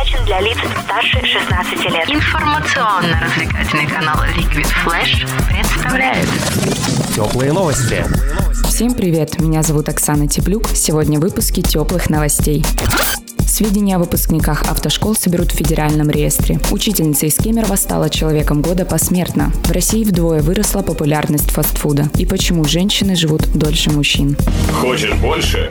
предназначен для лиц старше 16 лет. Информационно-развлекательный канал Liquid Flash представляет Теплые новости. Всем привет, меня зовут Оксана Теплюк. Сегодня в выпуске теплых новостей. Сведения о выпускниках автошкол соберут в федеральном реестре. Учительница из Кемерово стала человеком года посмертно. В России вдвое выросла популярность фастфуда. И почему женщины живут дольше мужчин. Хочешь больше?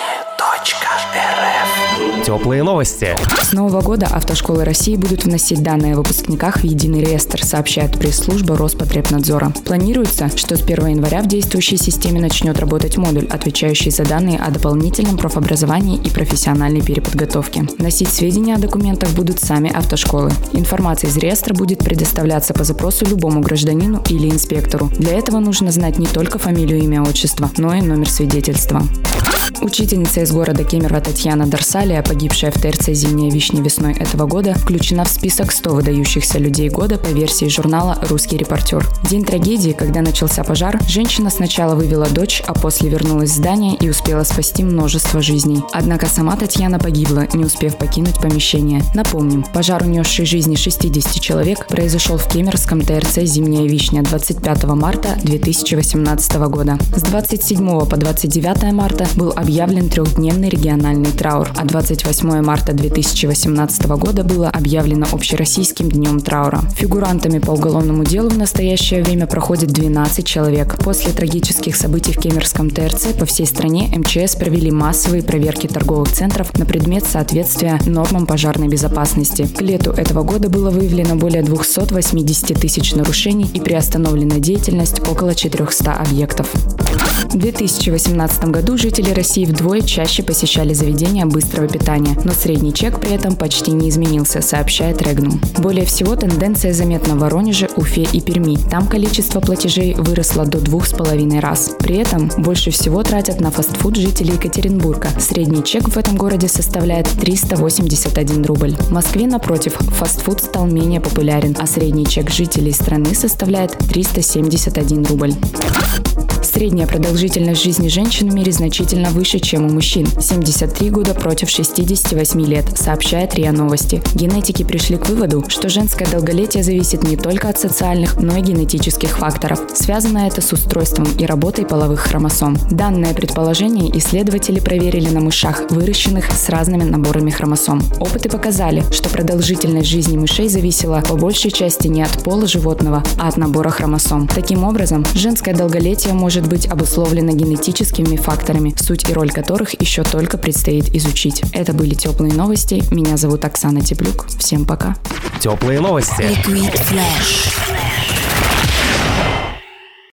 Теплые новости. С нового года автошколы России будут вносить данные о выпускниках в единый реестр, сообщает пресс-служба Роспотребнадзора. Планируется, что с 1 января в действующей системе начнет работать модуль, отвечающий за данные о дополнительном профобразовании и профессиональной переподготовке. Носить сведения о документах будут сами автошколы. Информация из реестра будет предоставляться по запросу любому гражданину или инспектору. Для этого нужно знать не только фамилию, имя, отчество, но и номер свидетельства. Учительница из города Кемерово Татьяна Дарсалия, погибшая в ТРЦ «Зимняя вишня» весной этого года, включена в список 100 выдающихся людей года по версии журнала «Русский репортер». День трагедии, когда начался пожар, женщина сначала вывела дочь, а после вернулась в здание и успела спасти множество жизней. Однако сама Татьяна погибла, не успев покинуть помещение. Напомним, пожар, унесший жизни 60 человек, произошел в Кемеровском ТРЦ «Зимняя вишня» 25 марта 2018 года. С 27 по 29 марта был объявлен трехдневный региональный траур, а 28 марта 2018 года было объявлено общероссийским днем траура. Фигурантами по уголовному делу в настоящее время проходит 12 человек. После трагических событий в Кемеровском ТРЦ по всей стране МЧС провели массовые проверки торговых центров на предмет соответствия нормам пожарной безопасности. К лету этого года было выявлено более 280 тысяч нарушений и приостановлена деятельность около 400 объектов. В 2018 году жители России вдвое чаще посещали заведения быстрого питания, но средний чек при этом почти не изменился, сообщает Регнум. Более всего тенденция заметна в Воронеже, Уфе и Перми. Там количество платежей выросло до двух с половиной раз. При этом больше всего тратят на фастфуд жители Екатеринбурга. Средний чек в этом городе составляет 381 рубль. В Москве, напротив, фастфуд стал менее популярен, а средний чек жителей страны составляет 371 рубль. Средняя продолжительность жизни женщин в мире значительно выше, чем у мужчин. 73 года против 68 лет, сообщает РИА Новости. Генетики пришли к выводу, что женское долголетие зависит не только от социальных, но и генетических факторов. Связано это с устройством и работой половых хромосом. Данное предположение исследователи проверили на мышах, выращенных с разными наборами хромосом. Опыты показали, что продолжительность жизни мышей зависела по большей части не от пола животного, а от набора хромосом. Таким образом, женское долголетие может быть обусловлено генетическими факторами, суть и роль которых еще только предстоит изучить. Это были теплые новости. Меня зовут Оксана Теплюк. Всем пока. Теплые новости. Liquid Flash.